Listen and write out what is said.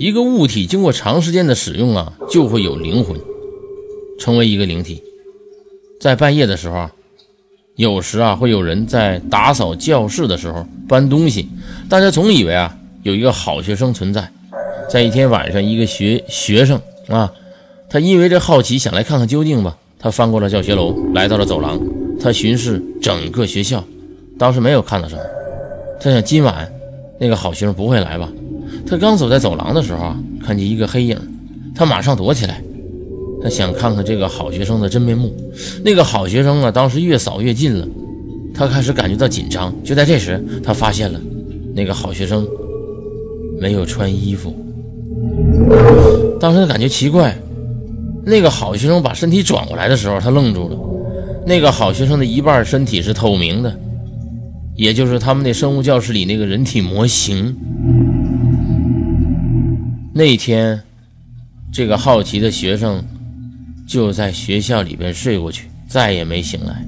一个物体经过长时间的使用啊，就会有灵魂，成为一个灵体。在半夜的时候，有时啊会有人在打扫教室的时候搬东西，大家总以为啊有一个好学生存在。在一天晚上，一个学学生啊，他因为这好奇想来看看究竟吧，他翻过了教学楼，来到了走廊，他巡视整个学校，当时没有看到什么。他想今晚那个好学生不会来吧？他刚走在走廊的时候啊，看见一个黑影，他马上躲起来。他想看看这个好学生的真面目。那个好学生啊，当时越扫越近了，他开始感觉到紧张。就在这时，他发现了那个好学生没有穿衣服。当时他感觉奇怪，那个好学生把身体转过来的时候，他愣住了。那个好学生的一半身体是透明的，也就是他们那生物教室里那个人体模型。那天，这个好奇的学生就在学校里边睡过去，再也没醒来。